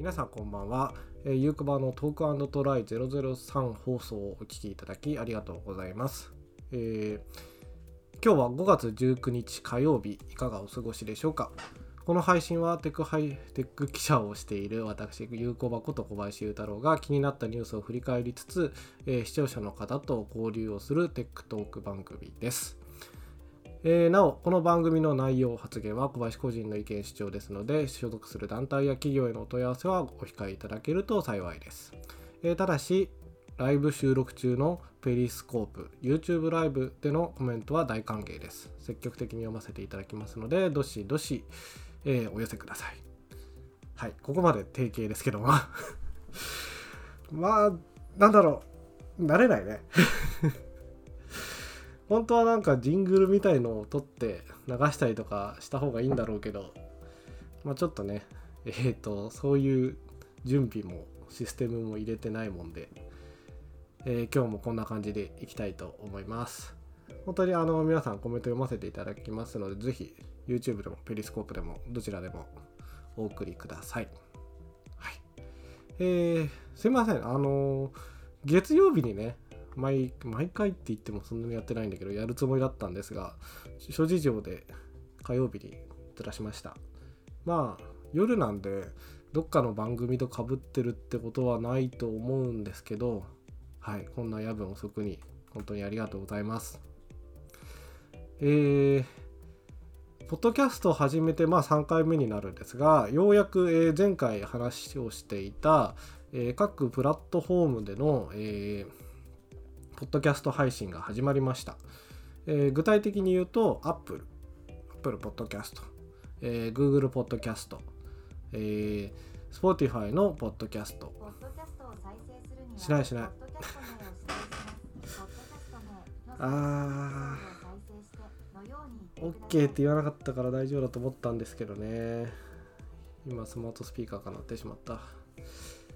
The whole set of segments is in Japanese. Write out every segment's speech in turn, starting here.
皆さんこんばんは。えー、ゆうこばのトークトライ003放送をお聞きいただきありがとうございます。えー、今日は5月19日火曜日、いかがお過ごしでしょうか？この配信はテクハイテック記者をしている私、ゆうこばこと小林裕太郎が気になったニュースを振り返りつつ、えー、視聴者の方と交流をするテックトーク番組です。えー、なお、この番組の内容発言は小林個人の意見主張ですので、所属する団体や企業へのお問い合わせはお控えいただけると幸いです。えー、ただし、ライブ収録中のペリスコープ、YouTube ライブでのコメントは大歓迎です。積極的に読ませていただきますので、どしどし、えー、お寄せください。はい、ここまで定型ですけども まあ、なんだろう、慣れないね 本当はなんかジングルみたいのを撮って流したりとかした方がいいんだろうけど、まあ、ちょっとね、えっ、ー、と、そういう準備もシステムも入れてないもんで、えー、今日もこんな感じでいきたいと思います。本当にあの皆さんコメント読ませていただきますので、ぜひ YouTube でもペリスコープでもどちらでもお送りください。はい。えー、すいません。あの月曜日にね、毎毎回って言ってもそんなにやってないんだけどやるつもりだったんですが諸事情で火曜日にずらしました。まあ夜なんでどっかの番組とかぶってるってことはないと思うんですけどはいこんな夜分遅くに本当にありがとうございます。えーポッドキャストを始めてまあ3回目になるんですがようやく、え前回話をしていた、え各プラットフォームでの、えーポッドキャスト配信が始まりました。えー、具体的に言うと、Apple、Apple Podcast、えー、Google Podcast、えー、Spotify の Podcast。しないしない。あー、OK って言わなかったから大丈夫だと思ったんですけどね。今、スマートスピーカーが鳴ってしまった。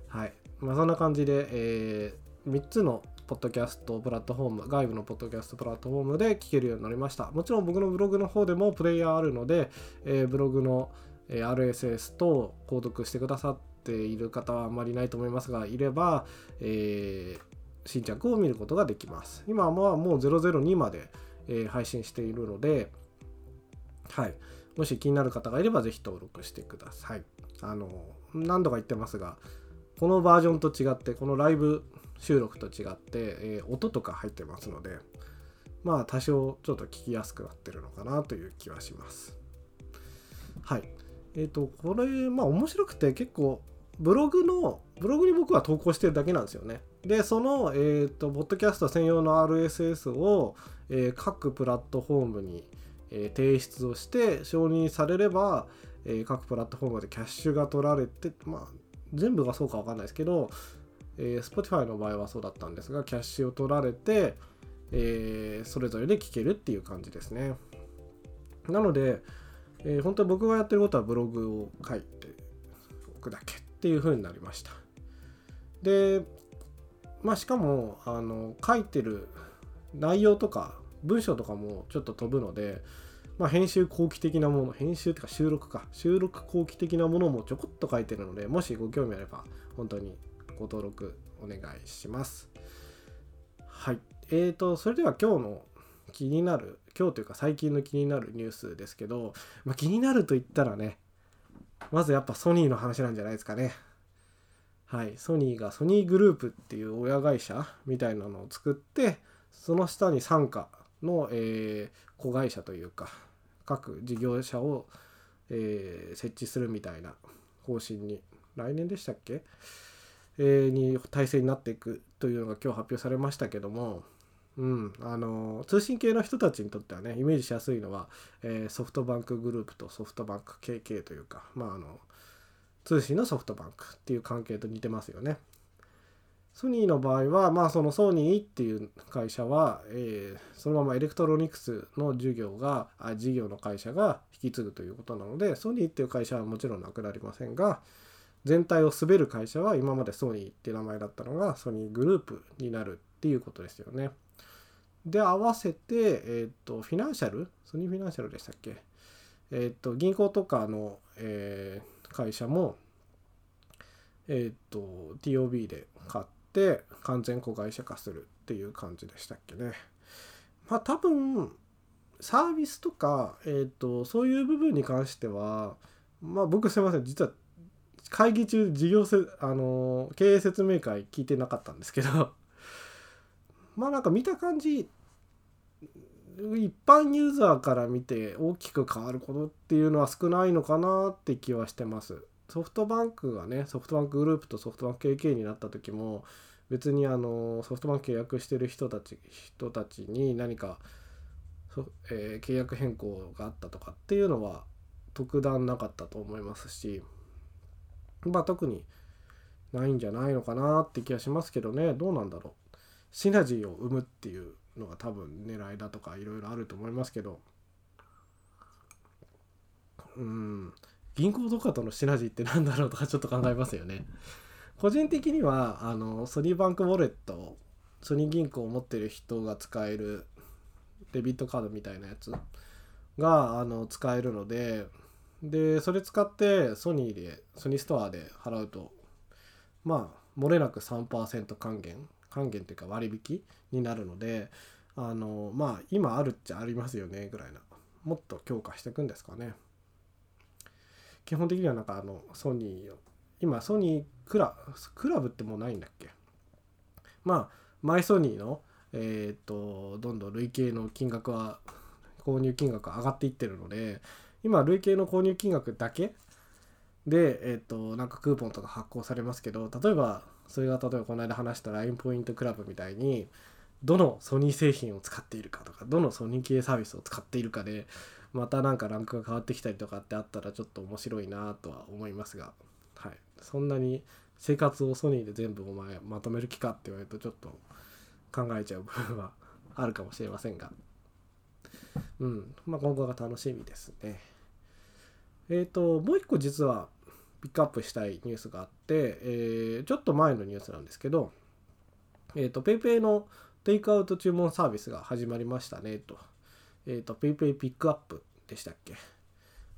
はい。まあ、そんな感じで、えー、3つのポッドキャストプラットフォーム、外部のポッドキャストプラットフォームで聞けるようになりました。もちろん僕のブログの方でもプレイヤーあるので、えー、ブログの RSS と購読してくださっている方はあまりないと思いますが、いれば、えー、新着を見ることができます。今はもう002まで、えー、配信しているので、はい。もし気になる方がいれば、ぜひ登録してください。あの、何度か言ってますが、このバージョンと違って、このライブ収録と違って、えー、音とか入ってますのでまあ多少ちょっと聞きやすくなってるのかなという気はします。はい。えっ、ー、とこれまあ面白くて結構ブログのブログに僕は投稿してるだけなんですよね。でそのえっ、ー、とポッドキャスト専用の RSS を、え、各プラットフォームに、え提出をして承認されれば、え各プラットフォームでキャッシュが取られてまあ全部がそうかわかんないですけどえー、Spotify の場合はそうだったんですが、キャッシュを取られて、えー、それぞれで聞けるっていう感じですね。なので、えー、本当に僕がやってることはブログを書いておくだけっていう風になりました。で、まあしかも、あの、書いてる内容とか文章とかもちょっと飛ぶので、まあ、編集後期的なもの、編集とか収録か、収録後期的なものもちょこっと書いてるので、もしご興味あれば、本当にご登録お願いします。はい。えーと、それでは今日の気になる、今日というか最近の気になるニュースですけど、まあ、気になると言ったらね、まずやっぱソニーの話なんじゃないですかね。はい。ソニーがソニーグループっていう親会社みたいなのを作って、その下に傘下の、えー、子会社というか、各事業者を、えー、設置するみたいな方針に、来年でしたっけ？に体制になっていくというのが今日発表されましたけども、うん、あの通信系の人たちにとってはねイメージしやすいのは、えー、ソフトバンクグループとソフトバンク KK というか、まあ、あの通信のソフトバンクっていう関係と似てますよね。ソニーの場合は、まあ、そのソニーっていう会社は、えー、そのままエレクトロニクスの事業があ事業の会社が引き継ぐということなのでソニーっていう会社はもちろんなくなりませんが、全体を統べる会社は今までソニーって名前だったのがソニーグループになるっていうことですよね。で、合わせて、えっ、と、フィナンシャル？ソニーフィナンシャルでしたっけ？えっ、と、銀行とかの、えー、会社も、えっ、と TOB で買って完全子会社化するっていう感じでしたっけね。まあ多分サービスとか、えーと、そういう部分に関してはまあ僕すいません実は会議中事業せあの経営説明会聞いてなかったんですけど まあなんか見た感じ一般ユーザーから見て大きく変わることっていうのは少ないのかなって気はしてます。ソフトバンクがねソフトバンクグループとソフトバンク KK になった時も別にあのソフトバンク契約してる人たち人たちに何か、えー、契約変更があったとかっていうのは特段なかったと思いますしまあ特にないんじゃないのかなって気がしますけどね。どうなんだろう。シナジーを生むっていうのが多分狙いだとかいろいろあると思いますけど。うん。銀行とかとのシナジーって何だろうとかちょっと考えますよね。個人的にはあのソニーバンクウォレットソニー銀行を持ってる人が使えるデビットカードみたいなやつがあの使えるのででそれ使ってソニーでソニーストアで払うとまあ漏れなく3%還元還元というか割引になるのであのまあ今あるっちゃありますよねぐらいな。もっと強化していくんですかね。基本的にはなんかあのソニーを今ソニークラクラブってもうないんだっけ？まあマイソニーのえっ、とどんどん累計の金額は購入金額上がっていってるので今累計の購入金額だけ？でえっ、となんかクーポンとか発行されますけど例えばそれが例えばこの間話した LINE ポイントクラブみたいにどのソニー製品を使っているかとかどのソニー系サービスを使っているかでまたなんかランクが変わってきたりとかってあったらちょっと面白いなとは思いますが。はい。そんなに生活をソニーで全部お前まとめる気かって言われるとちょっと考えちゃう部分はあるかもしれませんがうんまあ今後が楽しみですねえっ、ー、ともう一個実はピックアップしたいニュースがあって、えー、ちょっと前のニュースなんですけどえっ、ー、と PayPay のテイクアウト注文サービスが始まりましたねと。えっ、ー、と PayPay ピックアップでしたっけ？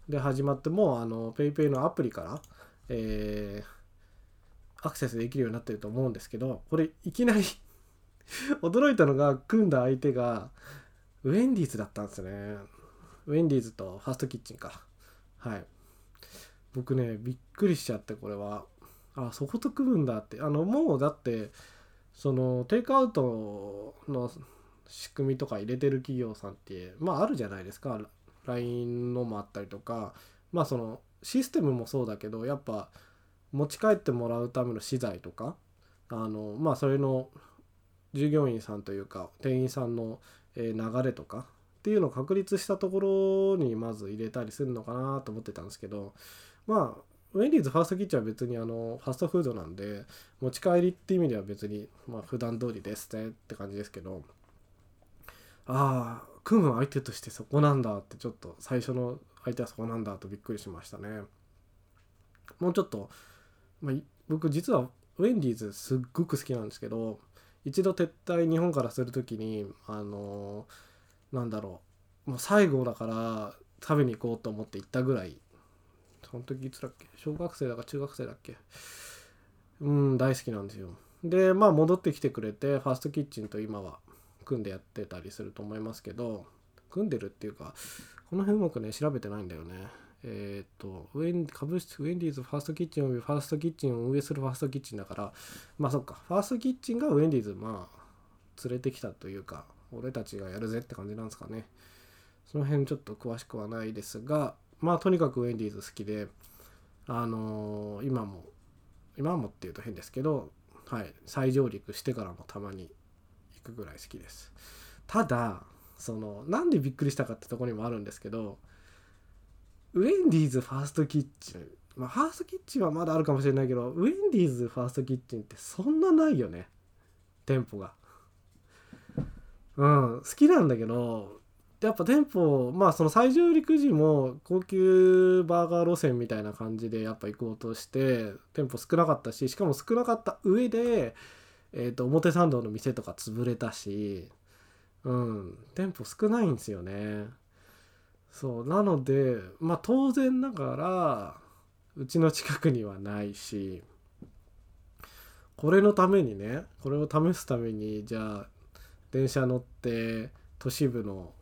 で始まってもあの PayPay のアプリからえー、アクセスできるようになってると思うんですけどこれいきなり 驚いたのが組んだ相手がウェンディーズだったんですね。ウェンディーズとファーストキッチンか。はい。僕ねびっくりしちゃってこれは。あそこと組むんだって。あのもうだってそのテイクアウトの仕組みとか入れてる企業さんってまああるじゃないですか。LINE のもあったりとか。まあそのシステムもそうだけどやっぱ持ち帰ってもらうための資材とか。あのまあそれの従業員さんというか店員さんの流れとか。っていうのを確立したところにまず入れたりするのかなと思ってたんですけどまあウェンディーズファーストキッチンは別にあのファストフードなんで持ち帰りって意味では別にまあ普段通りですねって感じですけどああ組む相手としてそこなんだってちょっと最初の相手はそこなんだとびっくりしましたね。もうちょっと、まあ、僕実はウェンディーズすっごく好きなんですけど一度撤退日本からする時にあのー、なんだろう。もう最後だから食べに行こうと思って行ったぐらい。その時いつだっけ？小学生だか中学生だっけ？うん大好きなんですよ。でまあ戻ってきてくれてファーストキッチンと今は組んでやってたりすると思いますけど組んでるっていうかこの辺うまくね、調べてないんだよね。えっ、と、ウェン株式、ウェンディーズファーストキッチンおよびファーストキッチンを運営するファーストキッチンだから、まあそっか、ファーストキッチンがウェンディーズ、まあ、連れてきたというか、俺たちがやるぜって感じなんですかね。その辺ちょっと詳しくはないですが、まあとにかくウェンディーズ好きで、あのー、今も、今もっていうと変ですけど、はい、再上陸してからもたまに行くぐらい好きです。ただ、そのなんでびっくりしたかってとこにもあるんですけどウェンディーズファーストキッチンまあファーストキッチンはまだあるかもしれないけどウェンディーズファーストキッチンってそんなないよね店舗がうん好きなんだけどやっぱ店舗まあその最上陸時も高級バーガー路線みたいな感じでやっぱ行こうとして店舗少なかったししかも少なかった上で、えー、と表参道の店とか潰れたしうん店舗少ないんですよね。そうなのでまあ当然ながらうちの近くにはないしこれのためにねこれを試すためにじゃあ電車乗って都市部の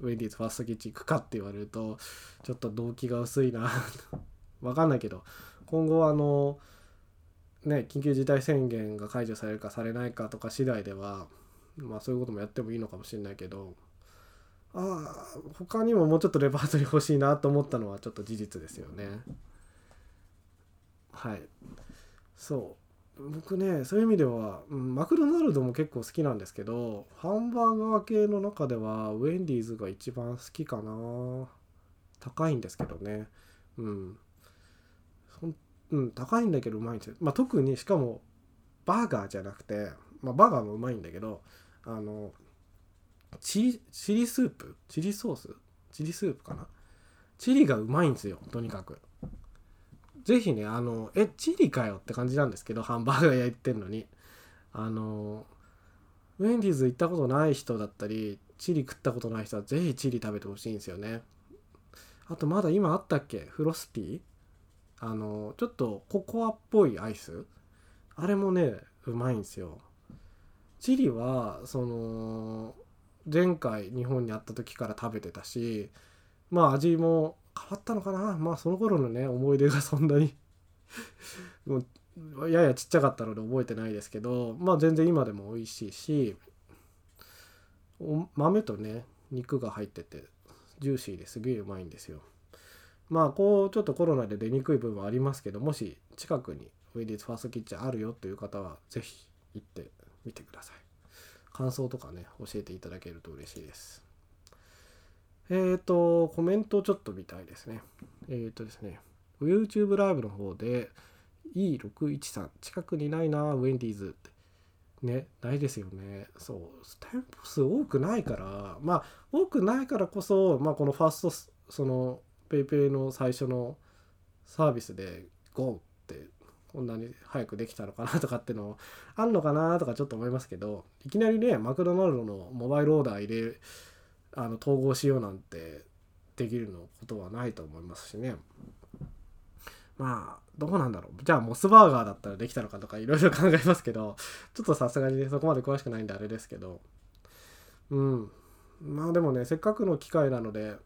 ウェディーズファーストキッチン行くかって言われるとちょっと動機が薄いな。わかんないけど。今後あのね緊急事態宣言が解除されるかされないかとか次第ではまあそういうこともやってもいいのかもしれないけどああ他にももうちょっとレパートリー欲しいなと思ったのはちょっと事実ですよね。はい。そう。僕ねそういう意味では、うん、マクドナルドも結構好きなんですけどハンバーガー系の中ではウェンディーズが一番好きかな。高いんですけどね。うん。うん高いんだけどうまいんですよ、まあ、特にしかもバーガーじゃなくて、まあ、バーガーもうまいんだけどあのチチリスープ？チリソース？チリスープかな？チリがうまいんですよとにかく。ぜひねあのえチリかよって感じなんですけどハンバーガー焼いてんのに。あのウェンディーズ行ったことない人だったりチリ食ったことない人はぜひチリ食べてほしいんですよね。あとまだ今あったっけ？フロスティー？あのちょっとココアっぽいアイス？あれもねうまいんですよ。チリはその前回日本にあった時から食べてたしまあ味も変わったのかな？まあその頃のね思い出がそんなに。もうややちっちゃかったので覚えてないですけどまあ全然今でも美味しいし豆とね肉が入っててジューシーですげえうまいんですよ。まあこうちょっとコロナで出にくい部分はありますけどもし近くにウェディーズファーストキッチンあるよという方は是非行ってみてください。感想とかね教えていただけると嬉しいです。えっ、ー、とコメントをちょっと見たいですね。えっ、ー、とですね YouTube ライブの方で E613 近くにないなウェンディーズって。ねないですよね。そう店舗数多くないからまあ多くないからこそまあこのファーストその PayPay の最初のサービスで GO ってこんなに早くできたのかなとかってのあんのかなとかちょっと思いますけどいきなりねマクドナルドのモバイルオーダー入れあの統合しようなんてできるのことはないと思いますしね。まあどうなんだろう。じゃあモスバーガーだったらできたのかとかいろいろ考えますけどちょっとさすがにねそこまで詳しくないんであれですけど。うん。まあでもねせっかくの機会なので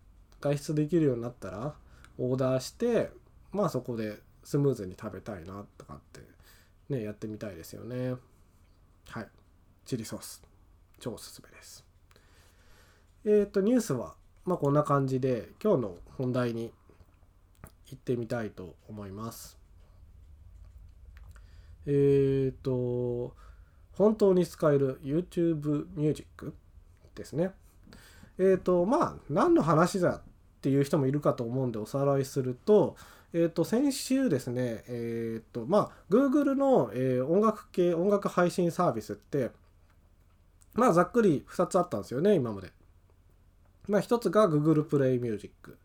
外出できるようになったらオーダーしてまあそこでスムーズに食べたいなとかってねやってみたいですよね。はい。チリソース。超おすすめです。えっ、ー、とニュースはまあこんな感じで今日の本題に行ってみたいと思いますえっ、ー、と本当に使える YouTube ミュージックですねえっ、ー、とまあ何の話だっていう人もいるかと思うんでおさらいすると、えー、と先週ですね、えっ、ー、とまあ Google の、えー、音楽系音楽配信サービスってまあざっくり2つあったんですよね今まで。まあ、1つが Google プレイミュージック、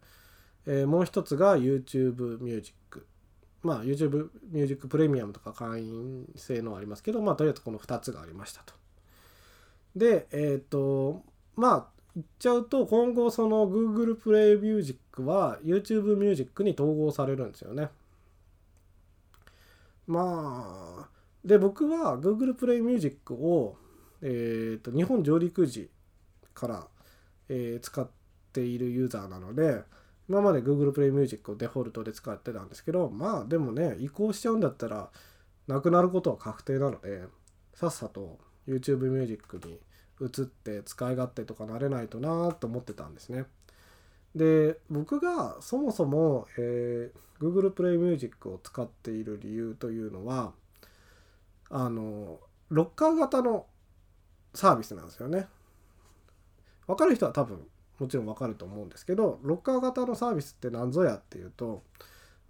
えー、もう1つが YouTube ミュージック、まあ、YouTube ミュージックプレミアムとか会員性能ありますけど、まあ、とりあえずこの2つがありましたと。で、えっ、と、まあ、言っちゃうと、今後その Google プレイミュージックは YouTube ミュージックに統合されるんですよね。まあ、で、僕は Google プレイミュージックを、えっ、と、日本上陸時からえー、使っているユーザーなので今まで Google Play Music をデフォルトで使ってたんですけどまあでもね移行しちゃうんだったらなくなることは確定なのでさっさと YouTube Music に移って使い勝手とか慣れないとなと思ってたんですね。で僕がそもそも、えー、Google Play Music を使っている理由というのはあのロッカー型のサービスなんですよね。分かる人は多分もちろん分かると思うんですけどロッカー型のサービスって何ぞやっていうと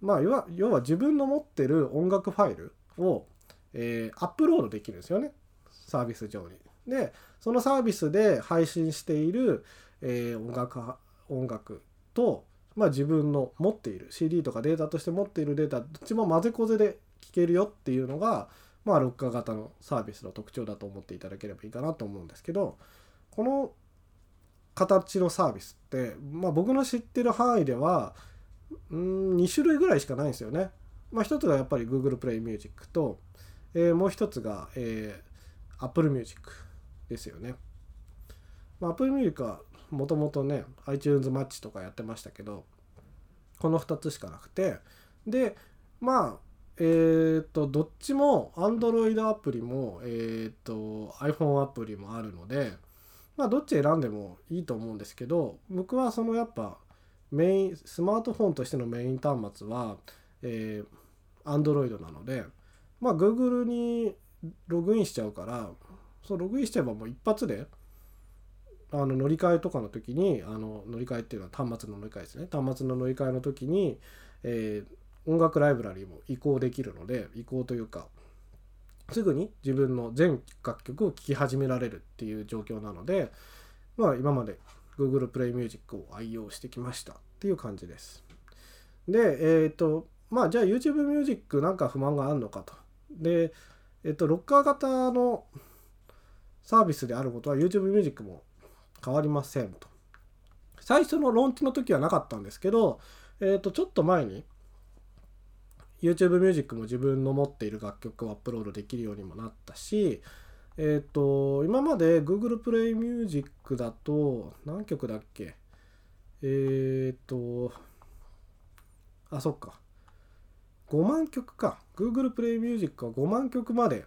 まあ要は要は自分の持ってる音楽ファイルを、えー、アップロードできるんですよねサービス上に。でそのサービスで配信している、えー、音楽音楽と、まあ、自分の持っている CD とかデータとして持っているデータどっちも混ぜこぜで聴けるよっていうのが、まあ、ロッカー型のサービスの特徴だと思っていただければいいかなと思うんですけどこの形のサービスって、まあ、僕の知ってる範囲ではん2種類ぐらいしかないんですよね。まあ、一つがやっぱり Google Play Music と、えー、もう一つが、えー、Apple Music ですよね。まあ、Apple Music はもともとね iTunes マッチとかやってましたけどこの2つしかなくてでまあえっ、ー、とどっちも Android アプリも、えっ、ー、と iPhone アプリもあるのでまあどっち選んでもいいと思うんですけど僕はそのやっぱメインスマートフォンとしてのメイン端末は、えー、Android なのでまあ Google にログインしちゃうからそうログインしちゃえばもう一発であの乗り換えとかの時にあの乗り換えっていうのは端末の乗り換えですね。端末の乗り換えの時に、えー、音楽ライブラリーも移行できるので移行というかすぐに自分の全楽曲を聴き始められるっていう状況なのでまあ今まで Google Play Music を愛用してきましたっていう感じです。で、えっ、ー、とまあじゃあ YouTube Music なんか不満があるのかと。で、えっ、ー、とロッカー型のサービスであることは YouTube Music も変わりませんと。最初のローンチの時はなかったんですけど、えっ、ー、と、ちょっと前に YouTube Music も自分の持っている楽曲をアップロードできるようにもなったし、えっ、ー、と、今まで Google Play Music だと、何曲だっけ？えっ、ー、と、あ、そっか。5万曲か。Google Play Music は5万曲まで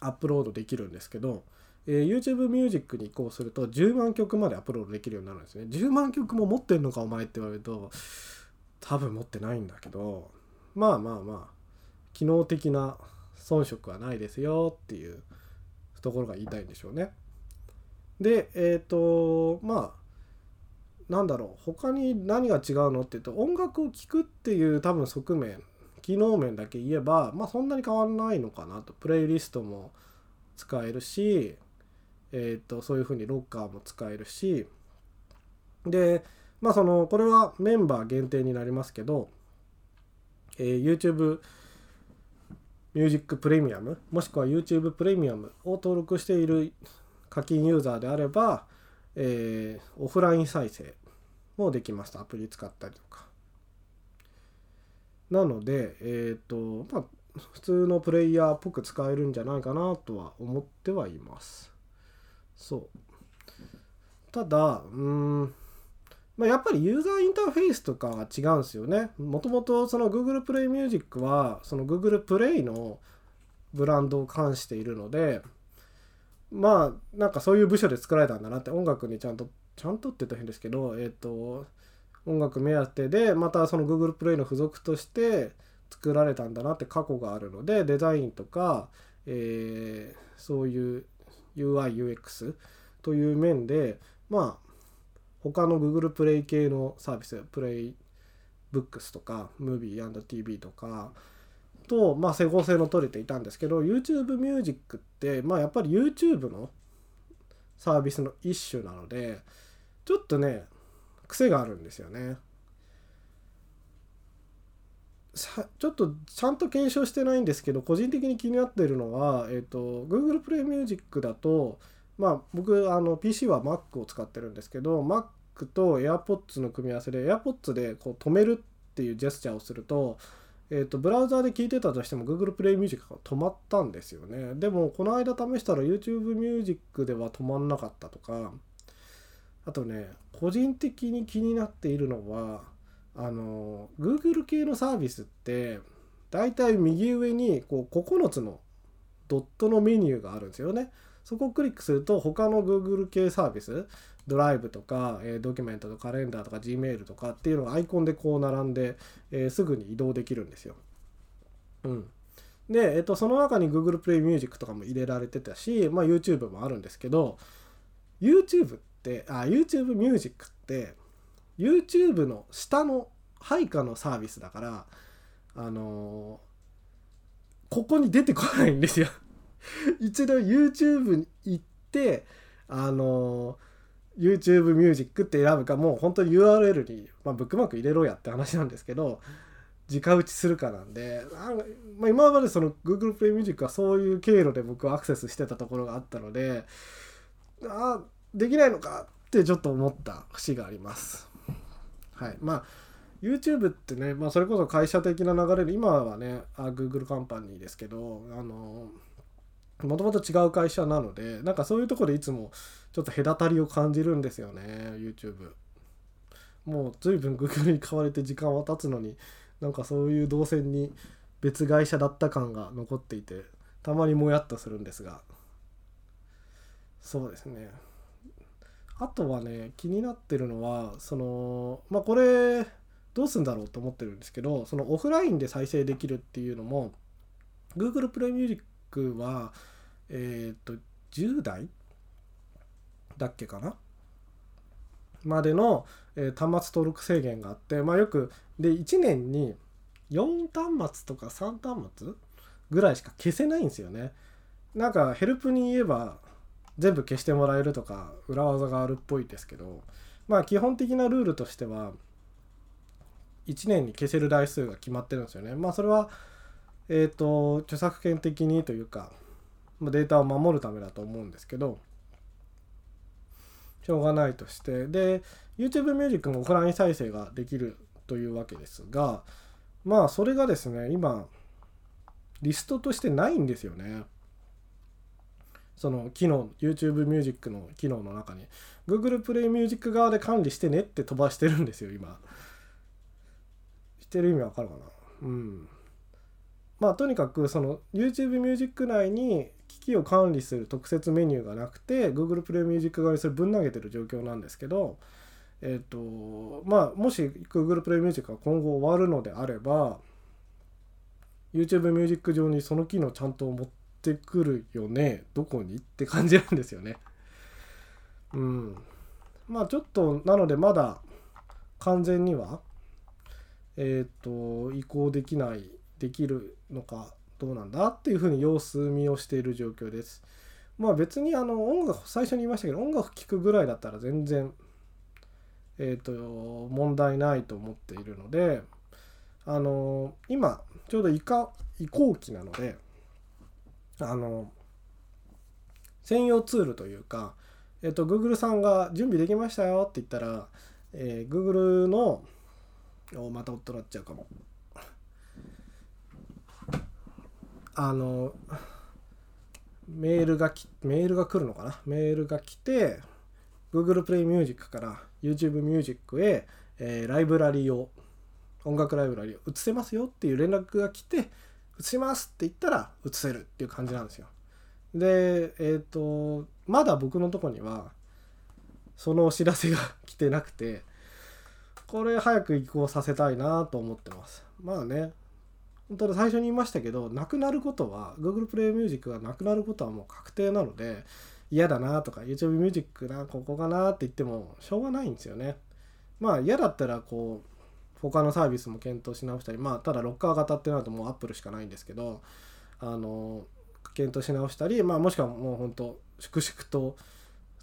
アップロードできるんですけど、えー、YouTube Music に移行すると10万曲までアップロードできるようになるんですね。10万曲も持ってんのかお前って言われると多分持ってないんだけどまあまあまあ機能的な遜色はないですよっていうところが言いたいんでしょうね。でえっ、ー、とまあなんだろう他に何が違うのっていうと音楽を聴くっていう多分側面機能面だけ言えばまあそんなに変わらないのかなとプレイリストも使えるしえーと、そういうふうにロッカーも使えるしでまあそのこれはメンバー限定になりますけど、えー、YouTube ミュージックプレミアムもしくは YouTube プレミアムを登録している課金ユーザーであれば、えー、オフライン再生もできます。アプリ使ったりとか。なのでえっ、ー、とまあ普通のプレイヤーっぽく使えるんじゃないかなとは思ってはいます。そう。ただうんまあ、やっぱりユーザーインターフェースとかは違うんですよね。もともとその Google Play Music はその Google Play のブランドを冠しているのでまあなんかそういう部署で作られたんだなって音楽にちゃんとちゃんとって言ったら変ですけどえっ、ー、と音楽目当てでまたその Google Play の付属として作られたんだなって過去があるのでデザインとか、えー、そういう UIUX という面でまあ他の Google プレイ系のサービスプレイブックスとか Movie&TV とかとまあ整合性の取れていたんですけど YouTube Music ってまあやっぱり YouTube のサービスの一種なのでちょっとね癖があるんですよね。ちょっとちゃんと検証してないんですけど個人的に気になってるのは、えーと、Google プレイミュージックだとまあ僕あの PC は Mac を使ってるんですけど Mac と AirPods の組み合わせで AirPods でこう止めるっていうジェスチャーをすると,、えーと、ブラウザーで聞いてたとしても Google プレイミュージックが止まったんですよねでもこの間試したら YouTube ミュージックでは止まんなかったとかあとね個人的に気になっているのはあの Google 系のサービスってだいたい右上にこう9つのドットのメニューがあるんですよね。そこをクリックすると他の Google 系サービスドライブとか、えー、ドキュメントとかカレンダーとか Gmail とかっていうのがアイコンでこう並んで、えー、すぐに移動できるんですよ。うん。で、えーと、その中に Google Play Music とかも入れられてたし、まあ、YouTube もあるんですけど YouTube ってあ YouTube Music って YouTube の下の配下のサービスだからあのー、ここに出てこないんですよ 一度 YouTube に行ってあの、YouTube ミュージックって選ぶかもう本当に URL に、まあ、ブックマーク入れろやって話なんですけど直打ちするかなんでまあ、今までその Google Play Music はそういう経路で僕はアクセスしてたところがあったのであできないのかってちょっと思った節があります。はい、まあ YouTube ってね、まあ、それこそ会社的な流れで今はねあ Google カンパニーですけどあのもともと違う会社なのでなんかそういうとこでいつもちょっと隔たりを感じるんですよね YouTube もう随分 Google に買われて時間は経つのになんかそういう動線に別会社だった感が残っていてたまにもやっとするんですが。そうですね。あとはね気になってるのはそのまあこれどうすんだろうと思ってるんですけどそのオフラインで再生できるっていうのも Google プレミュージックはえっ、と10代だっけかな？までの、えー、端末登録制限があってまあよくで1年に4端末とか3端末ぐらいしか消せないんですよねなんかヘルプに言えば全部消してもらえるとか裏技があるっぽいですけどまあ基本的なルールとしては1年に消せる台数が決まってるんですよね。まあそれはえっ、ー、と著作権的にというかデータを守るためだと思うんですけどしょうがないとしてで YouTube ミュージックもオフライン再生ができるというわけですがまあそれがですね今リストとしてないんですよね。その機能 YouTube ミュージックの機能の中に Google プレイミュージック側で管理してねって飛ばしてるんですよ今。してる意味わかるかな？うんまあとにかくその YouTube ミュージック内に機器を管理する特設メニューがなくて Google プレイミュージック側にそれぶん投げてる状況なんですけどえっ、ー、とまあもし Google プレイミュージックが今後終わるのであれば YouTube ミュージック上にその機能ちゃんと持ってくるよねどこにって感じなんですよね。うん。まあちょっとなのでまだ完全にはえっ、ー、と移行できないできるのかどうなんだっていうふうに様子見をしている状況です。まあ別にあの音楽最初に言いましたけど音楽聴くぐらいだったら全然えっ、と問題ないと思っているのであの今ちょうど移行移行期なのであの専用ツールというか、えっ、と Google さんが準備できましたよって言ったら、え、Google のおまた夫なっちゃうかもあのメールがきメールが来るのかな？メールが来て Google プレイミュージックから YouTube ミュージックへ、えー、ライブラリを音楽ライブラリを移せますよっていう連絡が来て移しますって言ったら移せるっていう感じなんですよ。でえっ、ー、とまだ僕のとこにはそのお知らせが来てなくてこれ早く移行させたいなと思ってます。まあね、本当に最初に言いましたけど、なくなることは、Google Play Music がなくなることはもう確定なので、嫌だなとか、YouTube Music な、ここかなって言っても、しょうがないんですよね。まあ嫌だったら、こう、他のサービスも検討し直したり、まあただロッカー型ってなるともう Apple しかないんですけど、あの、検討し直したり、まあもしくはもう本当、粛々と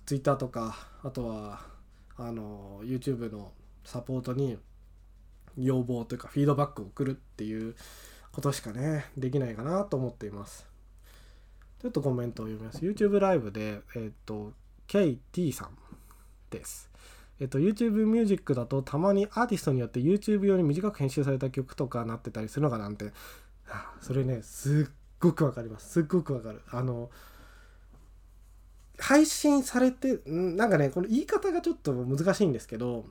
Twitter とか、あとは、あの、YouTube のサポートに要望というかフィードバックを送るっていうことしかねできないかなと思っています。ちょっとコメントを読みます。YouTube ライブでえっ、と KT さんです。えっ、と YouTube ミュージックだとたまにアーティストによって YouTube 用に短く編集された曲とかなってたりするのかなんて。それねすっごくわかります。すっごくわかる。あの配信されてなんかねこの言い方がちょっと難しいんですけど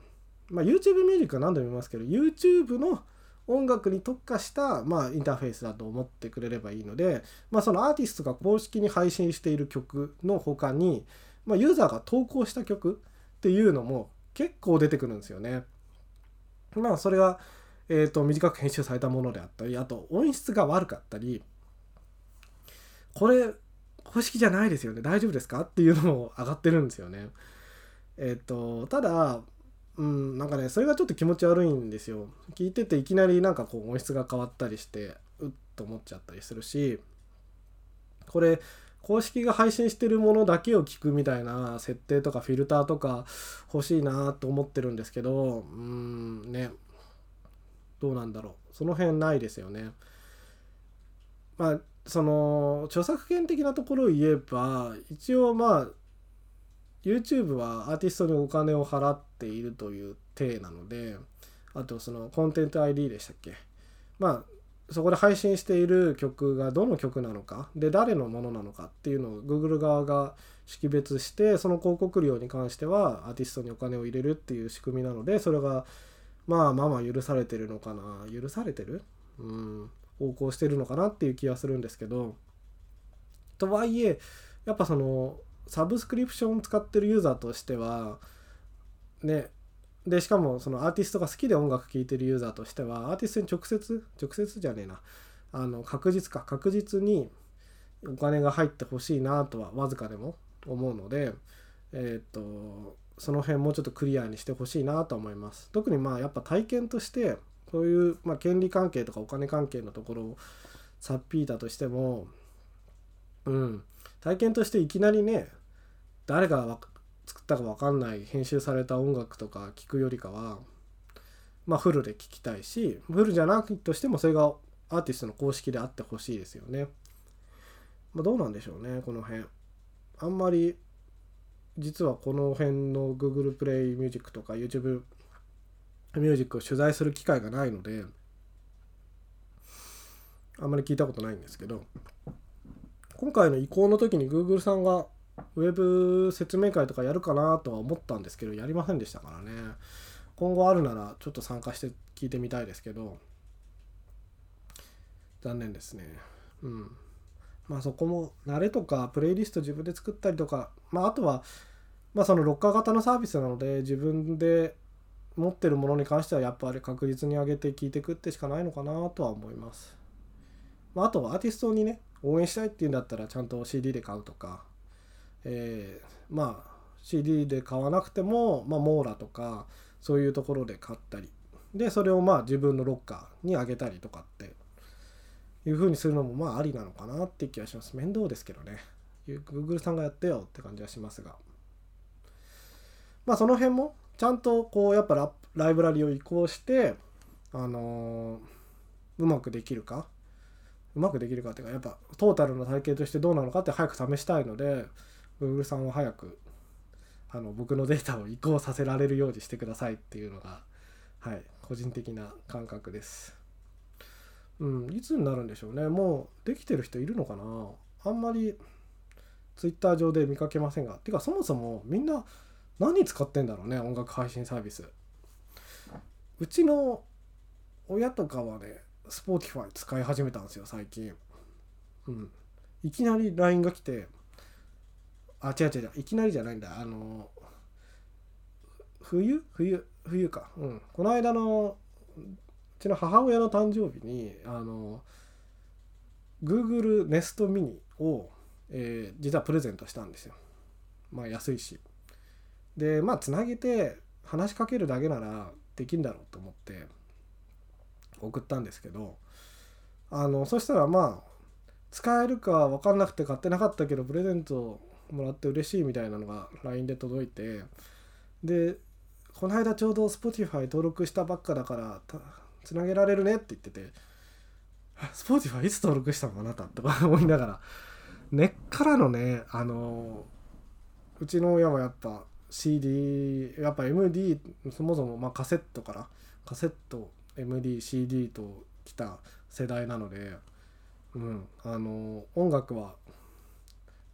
まあ、YouTube ミュージックは何度も言いますけど YouTube の音楽に特化した、まあ、インターフェースだと思ってくれればいいので、まあ、そのアーティストが公式に配信している曲の他に、まあ、ユーザーが投稿した曲っていうのも結構出てくるんですよね。まあそれが、えーと、短く編集されたものであったりあと音質が悪かったりこれ公式じゃないですよね大丈夫ですか？っていうのも上がってるんですよね。えっ、ー、とただうん、なんかねそれがちょっと気持ち悪いんですよ。聞いてていきなりなんかこう音質が変わったりしてうっと思っちゃったりするしこれ公式が配信してるものだけを聞くみたいな設定とかフィルターとか欲しいなと思ってるんですけどうんねどうなんだろう。その辺ないですよね。まあその著作権的なところを言えば一応まあ YouTube はアーティストにお金を払っているという体なのであとそのコンテンツ ID でしたっけ？まあそこで配信している曲がどの曲なのかで誰のものなのかっていうのを Google 側が識別してその広告料に関してはアーティストにお金を入れるっていう仕組みなのでそれがまあまあまあ許されてるのかな。許されてる？うん。横行してるのかなっていう気はするんですけど。とはいえやっぱそのサブスクリプションを使ってるユーザーとしてはねでしかもそのアーティストが好きで音楽聴いてるユーザーとしてはアーティストに直接直接じゃねえな。あの確実か。確実にお金が入ってほしいなとはわずかでも思うのでえっ、とその辺もうちょっとクリアにしてほしいなと思います。特にまあやっぱ体験としてそういう、まあ、権利関係とかお金関係のところをさっぴいたとしてもうん。体験としていきなりね誰が作ったか分かんない編集された音楽とか聴くよりかはまあフルで聴きたいしフルじゃなくとしてもそれがアーティストの公式であってほしいですよね。まあ、どうなんでしょうねこの辺。あんまり実はこの辺の Google プレイミュージックとか YouTube ミュージックを取材する機会がないのであんまり聞いたことないんですけど今回の移行の時に Google さんがウェブ説明会とかやるかなとは思ったんですけどやりませんでしたからね。今後あるならちょっと参加して聞いてみたいですけど。残念ですね。うん。まあそこも慣れとかプレイリスト自分で作ったりとかまああとはまあそのロッカー型のサービスなので自分で持ってるものに関してはやっぱり確実に上げて聞いてくってしかないのかなとは思います。まあ、あとはアーティストにね応援したいっていうんだったらちゃんと CD で買うとか、えー、まあ CD で買わなくても、まあ、モーラとかそういうところで買ったり。でそれをまあ自分のロッカーにあげたりとかっていう風にするのもまあありなのかなって気がします。面倒ですけどね。Google さんがやってよって感じはしますが。まあその辺もちゃんとこうやっぱラライブラリを移行してあのー、うまくできるかうまくできるかっていうかやっぱトータルの体験としてどうなのかって早く試したいので Google さんは早くあの僕のデータを移行させられるようにしてくださいっていうのがはい個人的な感覚です。うん、いつになるんでしょうね。もうできてる人いるのかなあんまり Twitter 上で見かけませんが。てかそもそもみんな何使ってんだろうね音楽配信サービス。うちの親とかはね Spotify 使い始めたんですよ最近。うん。いきなり LINE が来てあ違う違う違ういきなりじゃないんだあの冬？冬？冬かうんこの間のうちの母親の誕生日にあの Google Nest Mini を、えー、実はプレゼントしたんですよ。まあ安いし。でまあつなげて話しかけるだけならできんだろうと思って送ったんですけどあのそしたらまあ使えるか分かんなくて買ってなかったけどプレゼントもらって嬉しいみたいなのが LINE で届いてでこの間ちょうど Spotify 登録したばっかだからつなげられるねって言ってて、スポーティファいつ登録したのあなたとか思いながら、根っからのね、あの、うちの親はやっぱ CD、やっぱ MD、そもそもまカセットから、カセット、MD、CD と来た世代なので、うん、あの、音楽は、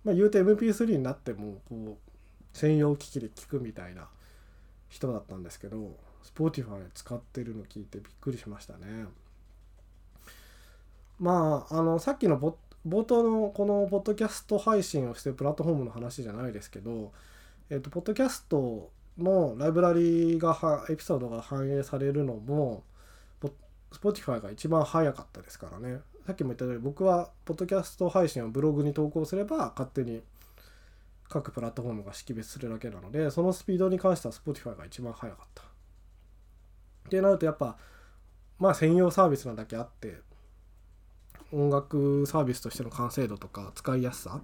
まあ言うて MP3 になっても、こう、専用機器で聴くみたいな人だったんですけど、Spotify 使ってるの聞いてびっくりしましたね。まあ、あの、さっきの冒頭のこのポッドキャスト配信をしてるプラットフォームの話じゃないですけど、えっ、と、ポッドキャストのライブラリがエピソードが反映されるのも、Spotify が一番早かったですからね。さっきも言ったように僕はポッドキャスト配信をブログに投稿すれば勝手に各プラットフォームが識別するだけなのでそのスピードに関しては Spotify が一番早かった。ってなるとやっぱまあ専用サービスなだけあって音楽サービスとしての完成度とか使いやすさ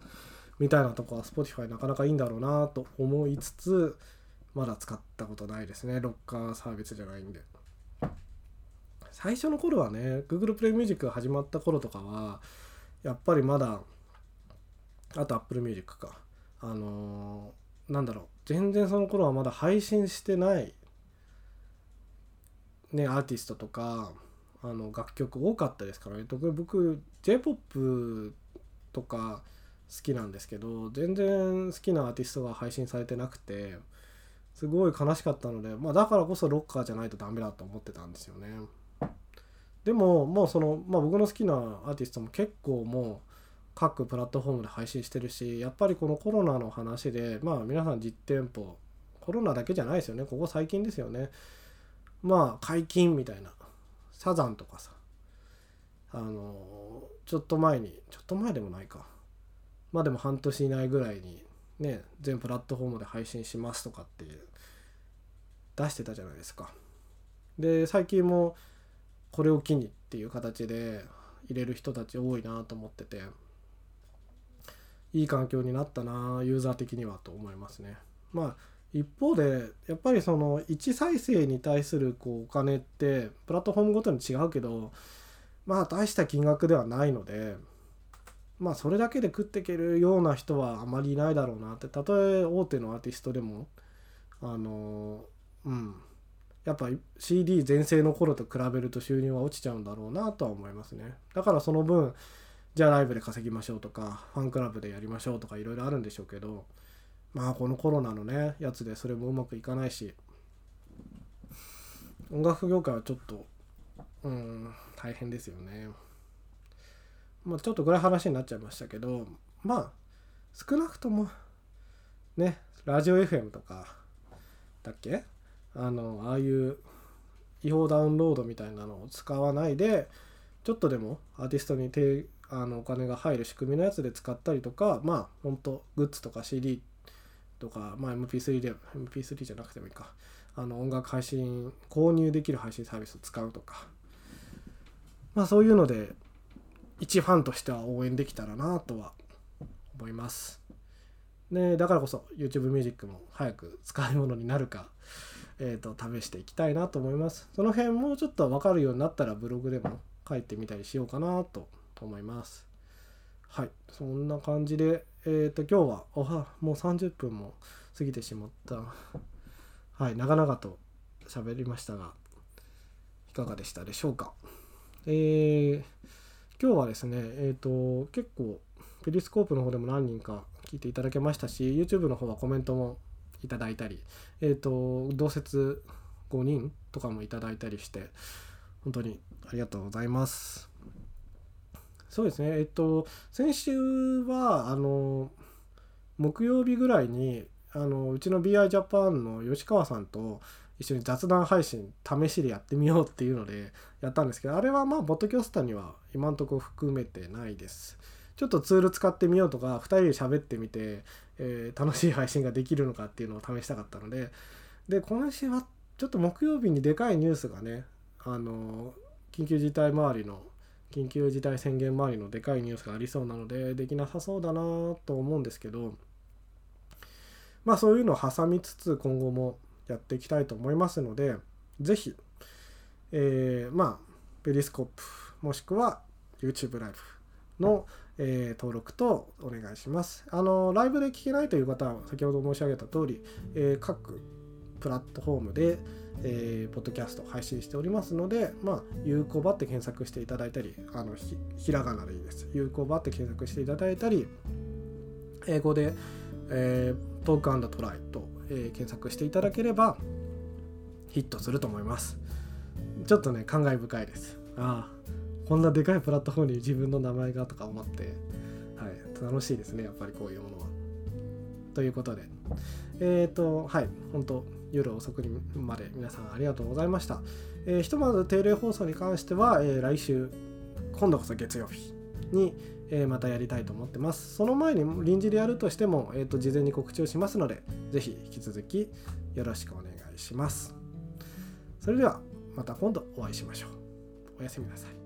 みたいなとこは Spotify なかなかいいんだろうなと思いつつまだ使ったことないですねロッカーサービスじゃないんで最初の頃はね Google プレイミュージックが始まった頃とかはやっぱりまだあと Apple Music か。あのー、なんだろう。全然その頃はまだ配信してないねアーティストとかあの楽曲多かったですからね。特に僕 j p o p とか好きなんですけど全然好きなアーティストが配信されてなくてすごい悲しかったので、まあ、だからこそロッカーじゃないとダメだと思ってたんですよね。でももうその、まあ、僕の好きなアーティストも結構もう各プラットフォームで配信してるしやっぱりこのコロナの話でまあ皆さん実店舗コロナだけじゃないですよね。ここ最近ですよね。まあ解禁みたいな。サザンとかさ。あのちょっと前にちょっと前でもないか。まあでも半年以内ぐらいにね全プラットフォームで配信しますとかって出してたじゃないですか。で最近もこれを機にっていう形で入れる人たち多いなと思ってていい環境になったなユーザー的にはと思いますね。まあ一方でやっぱりその1再生に対するこうお金ってプラットフォームごとに違うけどまあ大した金額ではないのでまあそれだけで食っていけるような人はあまりいないだろうなってたとえ大手のアーティストでもあのうんやっぱ CD 全盛の頃と比べると収入は落ちちゃうんだろうなとは思いますね。だからその分じゃあライブで稼ぎましょうとかファンクラブでやりましょうとかいろいろあるんでしょうけどまあこのコロナのねやつでそれもうまくいかないし音楽業界はちょっとうん大変ですよね。まあちょっと暗い話になっちゃいましたけどまあ少なくともねラジオ FM とかだっけあのああいう違法ダウンロードみたいなのを使わないでちょっとでもアーティストにあのお金が入る仕組みのやつで使ったりとかまあほんとグッズとか CD とか、まあ、MP3 で MP3 じゃなくてもいいか。あの音楽配信購入できる配信サービスを使うとか。まあそういうので一ファンとしては応援できたらなとは思います。ねだからこそ YouTube ミュージックも早く使い物になるか。えーと、と試していきたいなと思いますその辺もうちょっと分かるようになったらブログでも書いてみたりしようかなと思います。はい、そんな感じで、えっ、ー、と、今日は、おは、もう30分も過ぎてしまった。はい、長々と喋りましたが、いかがでしたでしょうか？えー、今日はですね、えっ、ー、と、結構、ペリスコープの方でも何人か聞いていただけましたし、YouTube の方はコメントもいただいたり、え、ー、と、同説5人とかもいただいたりして、本当にありがとうございます。そうですねえっと先週はあの木曜日ぐらいにあのうちの BI ジャパンの吉川さんと一緒に雑談配信試しでやってみようっていうのでやったんですけどあれはまあポッドキャスターには今んとこ含めてないですちょっとツール使ってみようとか2人で喋ってみて、えー、楽しい配信ができるのかっていうのを試したかったのでで今週はちょっと木曜日にでかいニュースがねあの緊急事態周りの緊急事態宣言周りのでかいニュースがありそうなのでできなさそうだなと思うんですけどまあそういうのを挟みつつ今後もやっていきたいと思いますので是非えー、まあペリスコープもしくは YouTube ライブの、えー、登録とお願いします。あのライブで聞けないという方は先ほど申し上げた通り、えー、各プラットフォームでえー、ポッドキャスト配信しておりますので、まあ、有効場って検索していただいたり、あのひひらがなでいいです。有効場って検索していただいたり、英語で、えー、 Talk Try と、えー、検索していただければヒットすると思います。ちょっとね、感慨深いです。ああ、こんなでかいプラットフォームに自分の名前がとか思って、はい、楽しいですね、やっぱりこういうものは。ということで、えっ、ー、と、はい、本当夜遅くにまで皆さんありがとうございました。えー、ひとまず定例放送に関しては、えー、来週、今度こそ月曜日に、えー、またやりたいと思ってます。その前に臨時でやるとしても、えーと、事前に告知をしますので、ぜひ引き続きよろしくお願いします。それではまた今度お会いしましょう。おやすみなさい。